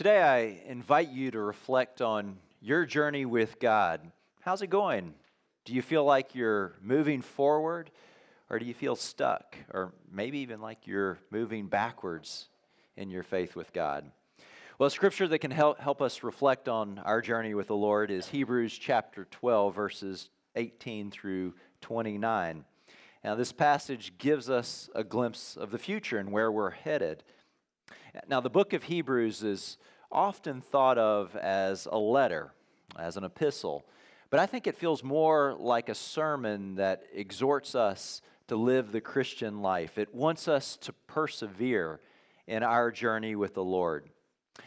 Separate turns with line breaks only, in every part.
Today, I invite you to reflect on your journey with God. How's it going? Do you feel like you're moving forward, or do you feel stuck, or maybe even like you're moving backwards in your faith with God? Well, scripture that can help, help us reflect on our journey with the Lord is Hebrews chapter 12, verses 18 through 29. Now, this passage gives us a glimpse of the future and where we're headed. Now, the book of Hebrews is often thought of as a letter, as an epistle, but I think it feels more like a sermon that exhorts us to live the Christian life. It wants us to persevere in our journey with the Lord.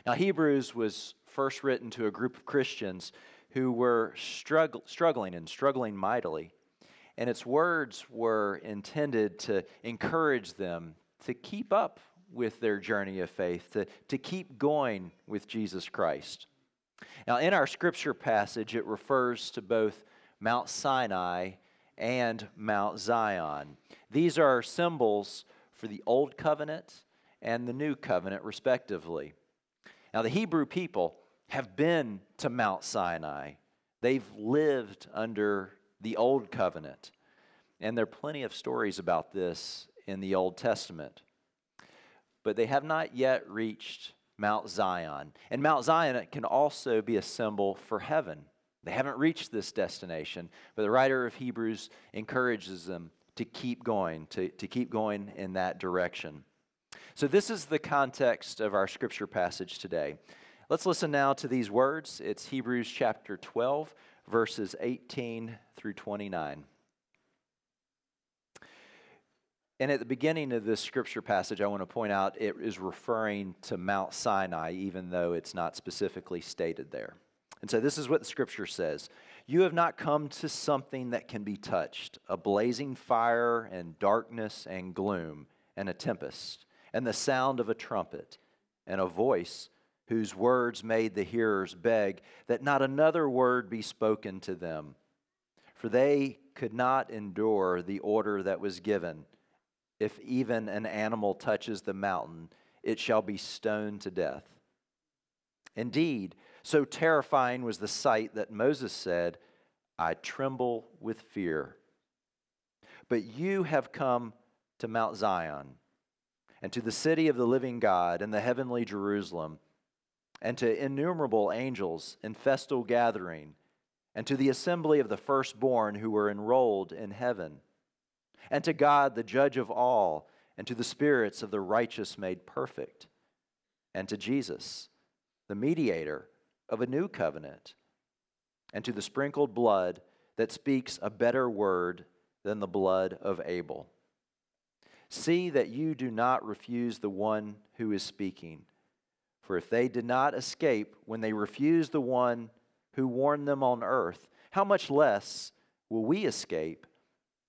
Now, Hebrews was first written to a group of Christians who were strugg- struggling and struggling mightily. And its words were intended to encourage them to keep up with their journey of faith, to, to keep going with Jesus Christ. Now, in our scripture passage, it refers to both Mount Sinai and Mount Zion. These are symbols for the Old Covenant and the New Covenant, respectively. Now, the Hebrew people have been to Mount Sinai, they've lived under the Old Covenant. And there are plenty of stories about this in the Old Testament but they have not yet reached Mount Zion. And Mount Zion can also be a symbol for heaven. They haven't reached this destination, but the writer of Hebrews encourages them to keep going, to, to keep going in that direction. So, this is the context of our scripture passage today. Let's listen now to these words. It's Hebrews chapter 12, verses 18 through 29. And at the beginning of this scripture passage, I want to point out it is referring to Mount Sinai, even though it's not specifically stated there. And so this is what the scripture says You have not come to something that can be touched, a blazing fire and darkness and gloom and a tempest, and the sound of a trumpet and a voice whose words made the hearers beg that not another word be spoken to them. For they could not endure the order that was given if even an animal touches the mountain, it shall be stoned to death. Indeed, so terrifying was the sight that Moses said, I tremble with fear. But you have come to Mount Zion, and to the city of the living God, and the heavenly Jerusalem, and to innumerable angels in festal gathering, and to the assembly of the firstborn who were enrolled in heaven and to God, the judge of all, and to the spirits of the righteous made perfect, and to Jesus, the mediator of a new covenant, and to the sprinkled blood that speaks a better word than the blood of Abel. See that you do not refuse the one who is speaking. For if they did not escape when they refused the one who warned them on earth, how much less will we escape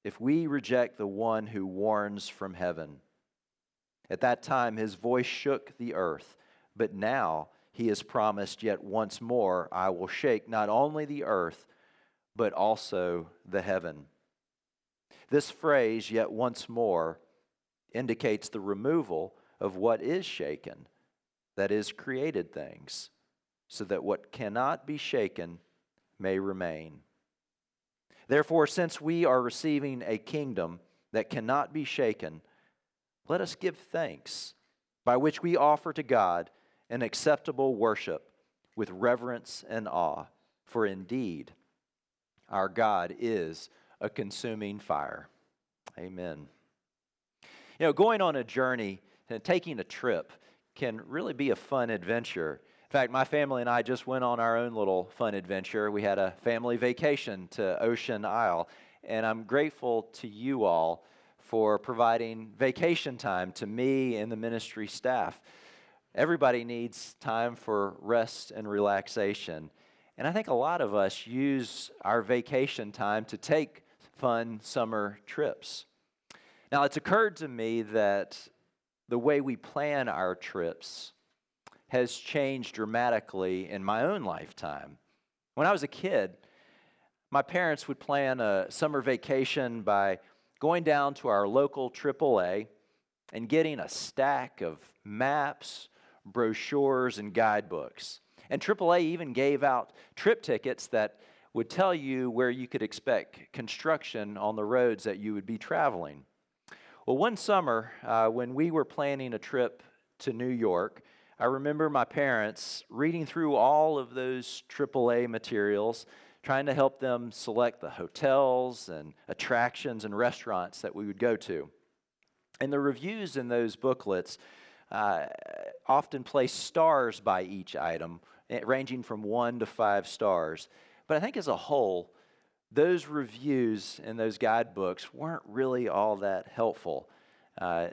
if we reject the one who warns from heaven. At that time, his voice shook the earth, but now he has promised, Yet once more I will shake not only the earth, but also the heaven. This phrase, yet once more, indicates the removal of what is shaken, that is, created things, so that what cannot be shaken may remain. Therefore, since we are receiving a kingdom that cannot be shaken, let us give thanks, by which we offer to God an acceptable worship with reverence and awe. For indeed, our God is a consuming fire. Amen. You know, going on a journey and taking a trip can really be a fun adventure fact, my family and I just went on our own little fun adventure. We had a family vacation to Ocean Isle, and I'm grateful to you all for providing vacation time to me and the ministry staff. Everybody needs time for rest and relaxation. And I think a lot of us use our vacation time to take fun summer trips. Now, it's occurred to me that the way we plan our trips has changed dramatically in my own lifetime. When I was a kid, my parents would plan a summer vacation by going down to our local AAA and getting a stack of maps brochures, and guidebooks. And AAA even gave out trip tickets that would tell you where you could expect construction on the roads that you would be traveling. Well, one summer, uh, when we were planning a trip to New York, I remember my parents reading through all of those AAA materials, trying to help them select the hotels and attractions and restaurants that we would go to. And the reviews in those booklets uh, often place stars by each item, eh, ranging from one to five stars. But I think as a whole, those reviews in those guidebooks weren't really all that helpful. Uh,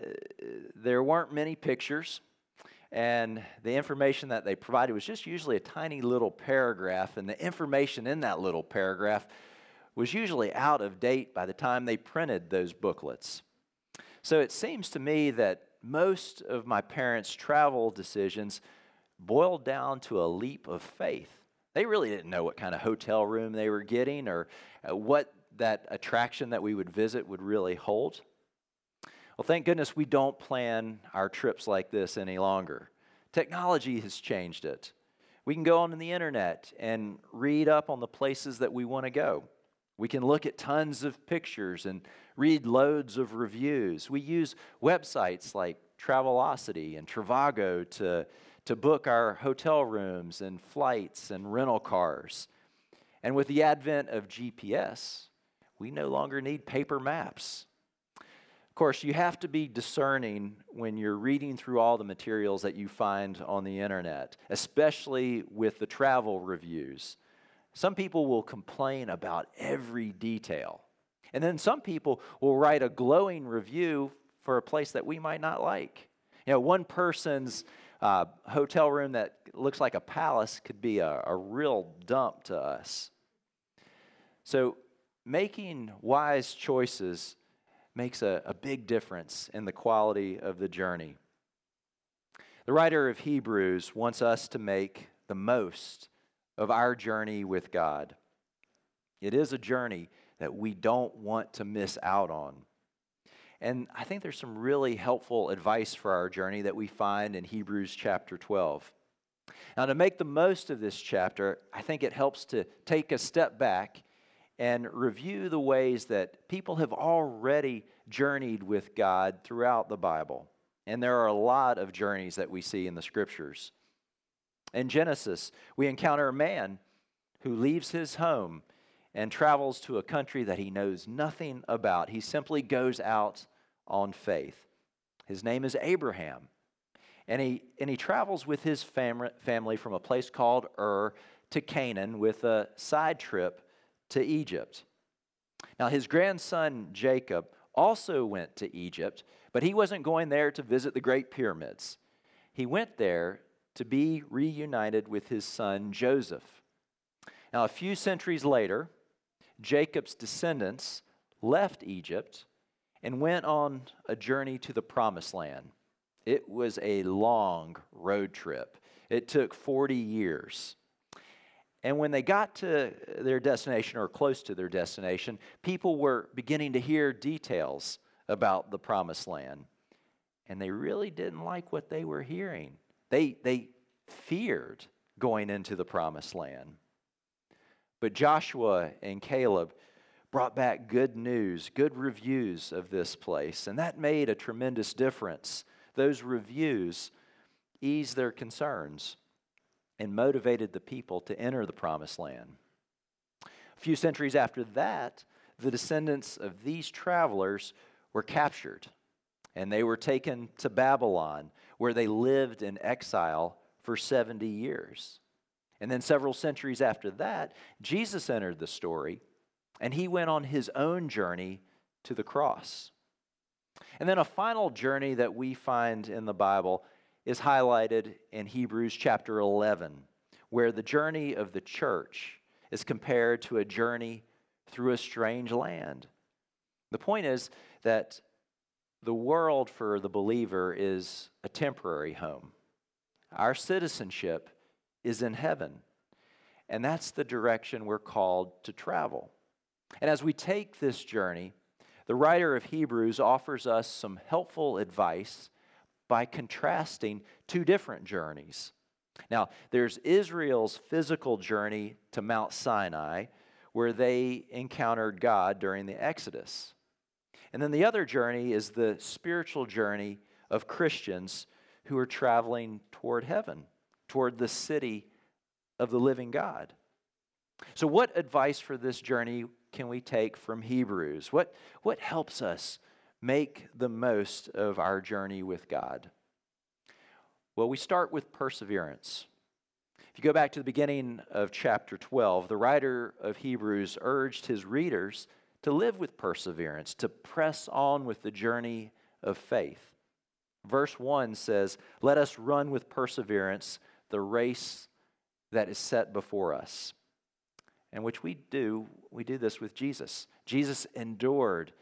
there weren't many pictures, and the information that they provided was just usually a tiny little paragraph, and the information in that little paragraph was usually out of date by the time they printed those booklets. So it seems to me that most of my parents' travel decisions boiled down to a leap of faith. They really didn't know what kind of hotel room they were getting or uh, what that attraction that we would visit would really hold. Well, thank goodness we don't plan our trips like this any longer. Technology has changed it. We can go on the internet and read up on the places that we want to go. We can look at tons of pictures and read loads of reviews. We use websites like Travelocity and Trivago to, to book our hotel rooms and flights and rental cars. And with the advent of GPS, we no longer need paper maps. Of course, you have to be discerning when you're reading through all the materials that you find on the internet, especially with the travel reviews. Some people will complain about every detail. And then some people will write a glowing review for a place that we might not like. You know, one person's uh, hotel room that looks like a palace could be a, a real dump to us. So, making wise choices makes a, a big difference in the quality of the journey. The writer of Hebrews wants us to make the most of our journey with God. It is a journey that we don't want to miss out on. And I think there's some really helpful advice for our journey that we find in Hebrews chapter 12. Now, to make the most of this chapter, I think it helps to take a step back and review the ways that people have already journeyed with God throughout the Bible. And there are a lot of journeys that we see in the scriptures. In Genesis, we encounter a man who leaves his home and travels to a country that he knows nothing about. He simply goes out on faith. His name is Abraham. And he, and he travels with his fam- family from a place called Ur to Canaan with a side trip to Egypt. Now, his grandson Jacob also went to Egypt, but he wasn't going there to visit the Great Pyramids. He went there to be reunited with his son Joseph. Now, a few centuries later, Jacob's descendants left Egypt and went on a journey to the promised land. It was a long road trip, it took 40 years. And when they got to their destination or close to their destination, people were beginning to hear details about the promised land. And they really didn't like what they were hearing. They, they feared going into the promised land. But Joshua and Caleb brought back good news, good reviews of this place, and that made a tremendous difference. Those reviews eased their concerns and motivated the people to enter the promised land. A few centuries after that, the descendants of these travelers were captured and they were taken to Babylon, where they lived in exile for 70 years. And then several centuries after that, Jesus entered the story and he went on his own journey to the cross. And then a final journey that we find in the Bible is highlighted in Hebrews chapter 11, where the journey of the church is compared to a journey through a strange land. The point is that the world for the believer is a temporary home. Our citizenship is in heaven. And that's the direction we're called to travel. And as we take this journey, the writer of Hebrews offers us some helpful advice, by contrasting two different journeys. Now, there's Israel's physical journey to Mount Sinai, where they encountered God during the Exodus. And then the other journey is the spiritual journey of Christians who are traveling toward heaven, toward the city of the living God. So, what advice for this journey can we take from Hebrews? What, what helps us make the most of our journey with God? Well, we start with perseverance. If you go back to the beginning of chapter 12, the writer of Hebrews urged his readers to live with perseverance, to press on with the journey of faith. Verse 1 says, Let us run with perseverance the race that is set before us. And which we do, we do this with Jesus. Jesus endured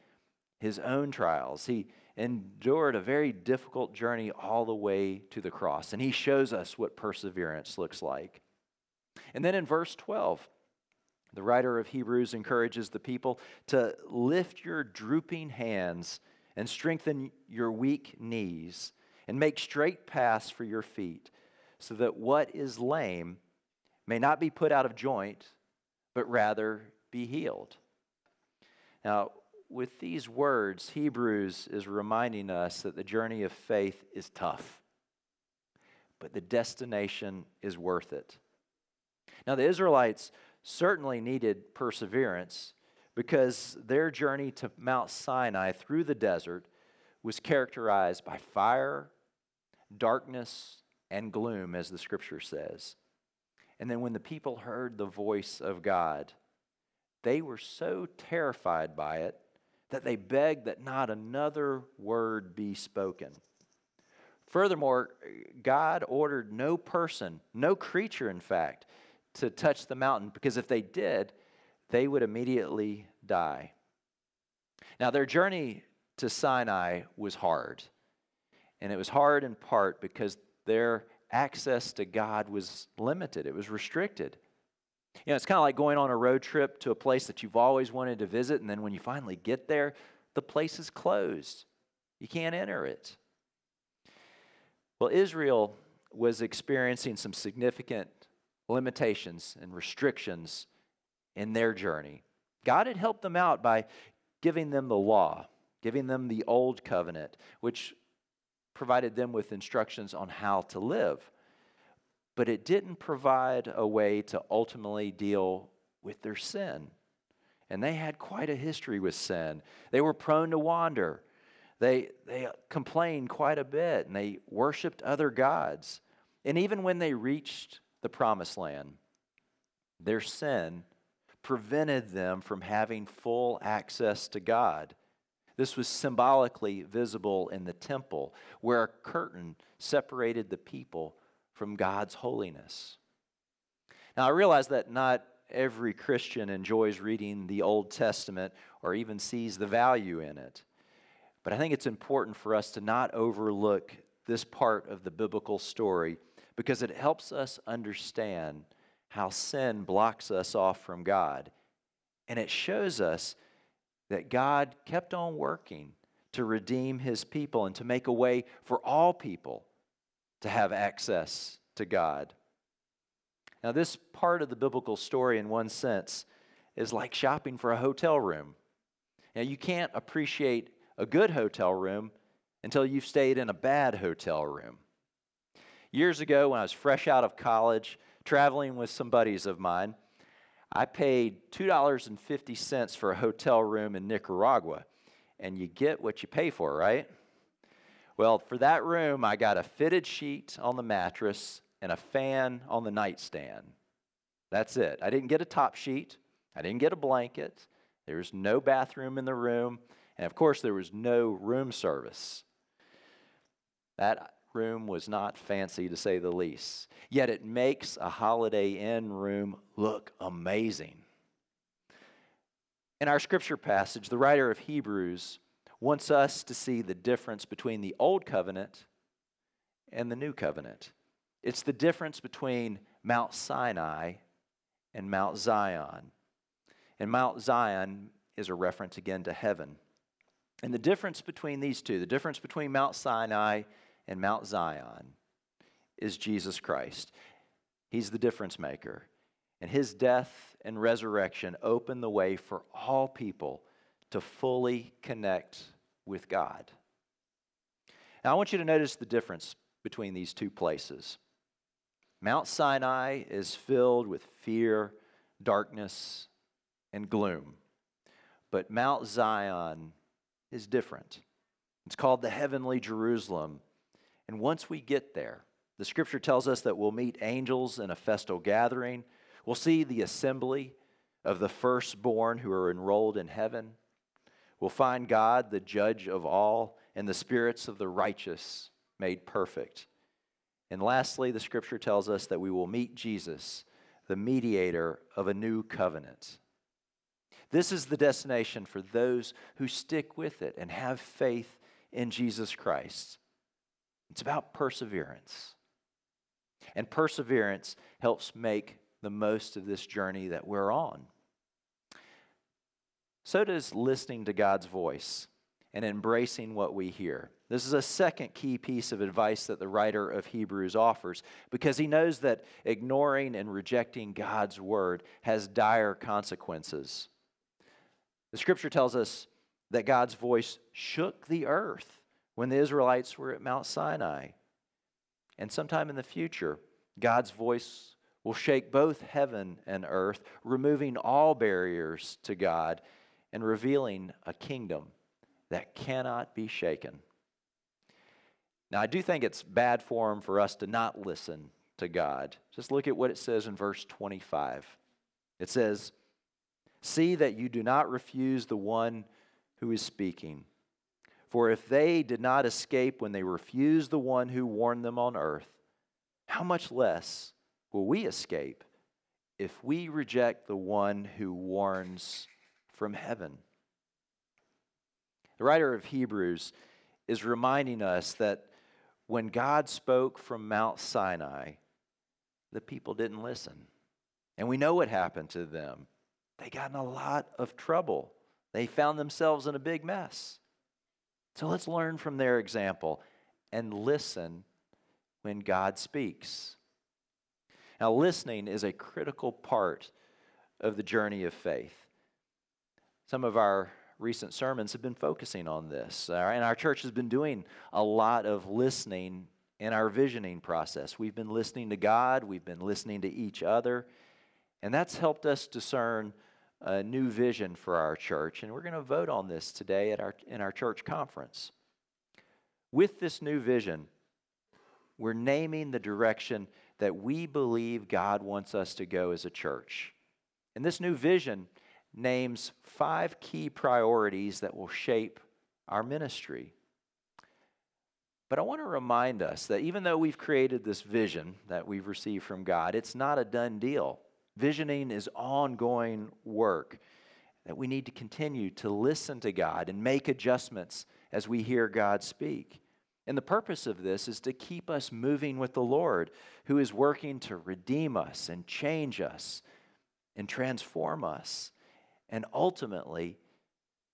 his own trials. He endured a very difficult journey all the way to the cross. And he shows us what perseverance looks like. And then in verse 12, the writer of Hebrews encourages the people to lift your drooping hands and strengthen your weak knees and make straight paths for your feet, so that what is lame may not be put out of joint, but rather be healed. Now, with these words, Hebrews is reminding us that the journey of faith is tough, but the destination is worth it. Now, the Israelites certainly needed perseverance because their journey to Mount Sinai through the desert was characterized by fire, darkness, and gloom, as the scripture says. And then when the people heard the voice of God, they were so terrified by it that they begged that not another word be spoken. Furthermore, God ordered no person, no creature, in fact, to touch the mountain because if they did, they would immediately die. Now, their journey to Sinai was hard. And it was hard in part because their access to God was limited, it was restricted. You know, it's kind of like going on a road trip to a place that you've always wanted to visit, and then when you finally get there, the place is closed. You can't enter it. Well, Israel was experiencing some significant limitations and restrictions in their journey. God had helped them out by giving them the law, giving them the old covenant, which provided them with instructions on how to live. But it didn't provide a way to ultimately deal with their sin. And they had quite a history with sin. They were prone to wander. They, they complained quite a bit and they worshiped other gods. And even when they reached the promised land, their sin prevented them from having full access to God. This was symbolically visible in the temple, where a curtain separated the people from God's holiness. Now, I realize that not every Christian enjoys reading the Old Testament or even sees the value in it. But I think it's important for us to not overlook this part of the biblical story because it helps us understand how sin blocks us off from God. And it shows us that God kept on working to redeem his people and to make a way for all people to have access to God. Now, this part of the biblical story, in one sense, is like shopping for a hotel room. Now, you can't appreciate a good hotel room until you've stayed in a bad hotel room. Years ago, when I was fresh out of college, traveling with some buddies of mine, I paid $2.50 for a hotel room in Nicaragua. And you get what you pay for, right? Well, for that room, I got a fitted sheet on the mattress and a fan on the nightstand. That's it. I didn't get a top sheet, I didn't get a blanket. There was no bathroom in the room. And of course, there was no room service. That room was not fancy to say the least. Yet it makes a Holiday Inn room look amazing. In our scripture passage, the writer of Hebrews wants us to see the difference between the old covenant and the new covenant. It's the difference between Mount Sinai and Mount Zion. And Mount Zion is a reference again to heaven. And the difference between these two, the difference between Mount Sinai and Mount Zion is Jesus Christ. He's the difference maker. And his death and resurrection open the way for all people to fully connect with God. Now, I want you to notice the difference between these two places. Mount Sinai is filled with fear, darkness, and gloom. But Mount Zion is different. It's called the heavenly Jerusalem. And once we get there, the scripture tells us that we'll meet angels in a festal gathering. We'll see the assembly of the firstborn who are enrolled in heaven. We'll find God, the judge of all, and the spirits of the righteous made perfect. And lastly, the scripture tells us that we will meet Jesus, the mediator of a new covenant. This is the destination for those who stick with it and have faith in Jesus Christ. It's about perseverance. And perseverance helps make the most of this journey that we're on. So does listening to God's voice and embracing what we hear. This is a second key piece of advice that the writer of Hebrews offers because he knows that ignoring and rejecting God's word has dire consequences. The scripture tells us that God's voice shook the earth when the Israelites were at Mount Sinai. And sometime in the future, God's voice will shake both heaven and earth, removing all barriers to God and revealing a kingdom that cannot be shaken. Now, I do think it's bad form for us to not listen to God. Just look at what it says in verse 25. It says, See that you do not refuse the one who is speaking. For if they did not escape when they refused the one who warned them on earth, how much less will we escape if we reject the one who warns from heaven? The writer of Hebrews is reminding us that when God spoke from Mount Sinai, the people didn't listen. And we know what happened to them they got in a lot of trouble. They found themselves in a big mess. So let's learn from their example and listen when God speaks. Now, listening is a critical part of the journey of faith. Some of our recent sermons have been focusing on this, and our church has been doing a lot of listening in our visioning process. We've been listening to God, we've been listening to each other, and that's helped us discern a new vision for our church, and we're going to vote on this today at our, in our church conference. With this new vision, we're naming the direction that we believe God wants us to go as a church. And this new vision names five key priorities that will shape our ministry. But I want to remind us that even though we've created this vision that we've received from God, it's not a done deal. Visioning is ongoing work that we need to continue to listen to God and make adjustments as we hear God speak. And the purpose of this is to keep us moving with the Lord, who is working to redeem us and change us and transform us, and ultimately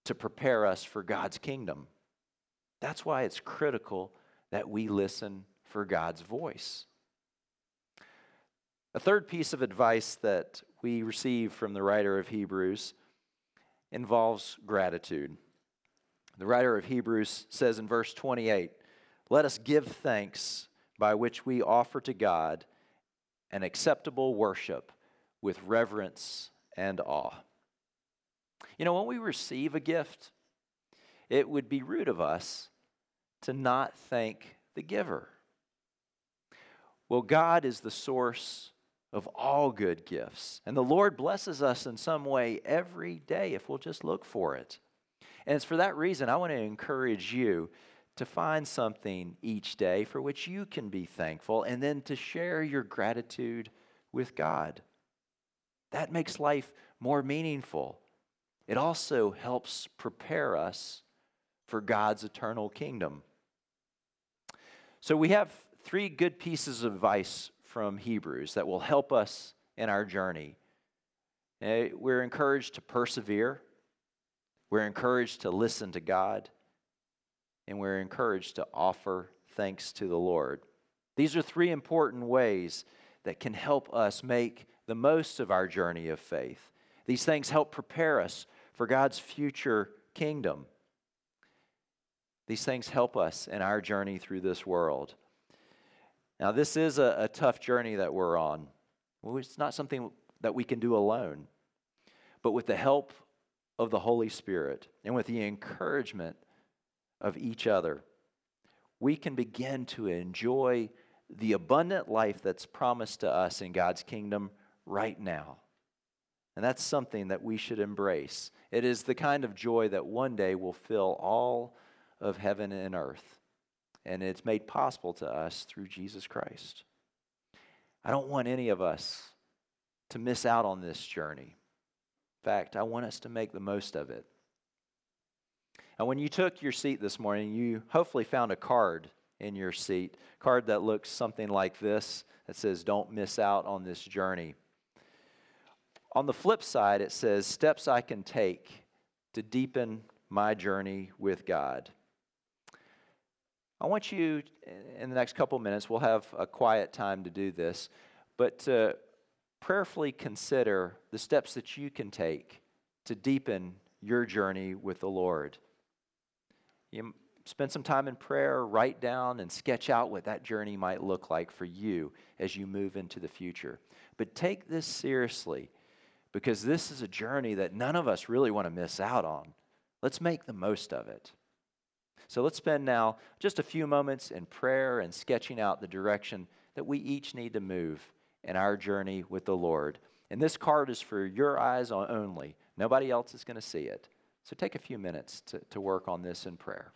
to prepare us for God's kingdom. That's why it's critical that we listen for God's voice. A third piece of advice that we receive from the writer of Hebrews involves gratitude. The writer of Hebrews says in verse 28 Let us give thanks by which we offer to God an acceptable worship with reverence and awe. You know, when we receive a gift, it would be rude of us to not thank the giver. Well, God is the source of all good gifts. And the Lord blesses us in some way every day if we'll just look for it. And it's for that reason I want to encourage you to find something each day for which you can be thankful and then to share your gratitude with God. That makes life more meaningful. It also helps prepare us for God's eternal kingdom. So we have three good pieces of advice from Hebrews that will help us in our journey. Eh, we're encouraged to persevere, we're encouraged to listen to God, and we're encouraged to offer thanks to the Lord. These are three important ways that can help us make the most of our journey of faith. These things help prepare us for God's future kingdom. These things help us in our journey through this world. Now, this is a, a tough journey that we're on. It's not something that we can do alone. But with the help of the Holy Spirit and with the encouragement of each other, we can begin to enjoy the abundant life that's promised to us in God's kingdom right now. And that's something that we should embrace. It is the kind of joy that one day will fill all of heaven and earth. And it's made possible to us through Jesus Christ. I don't want any of us to miss out on this journey. In fact, I want us to make the most of it. And when you took your seat this morning, you hopefully found a card in your seat, card that looks something like this that says, Don't miss out on this journey. On the flip side, it says, Steps I can take to deepen my journey with God. I want you, in the next couple minutes, we'll have a quiet time to do this, but to prayerfully consider the steps that you can take to deepen your journey with the Lord. You spend some time in prayer, write down and sketch out what that journey might look like for you as you move into the future. But take this seriously because this is a journey that none of us really want to miss out on. Let's make the most of it. So let's spend now just a few moments in prayer and sketching out the direction that we each need to move in our journey with the Lord. And this card is for your eyes only. Nobody else is going to see it. So take a few minutes to, to work on this in prayer.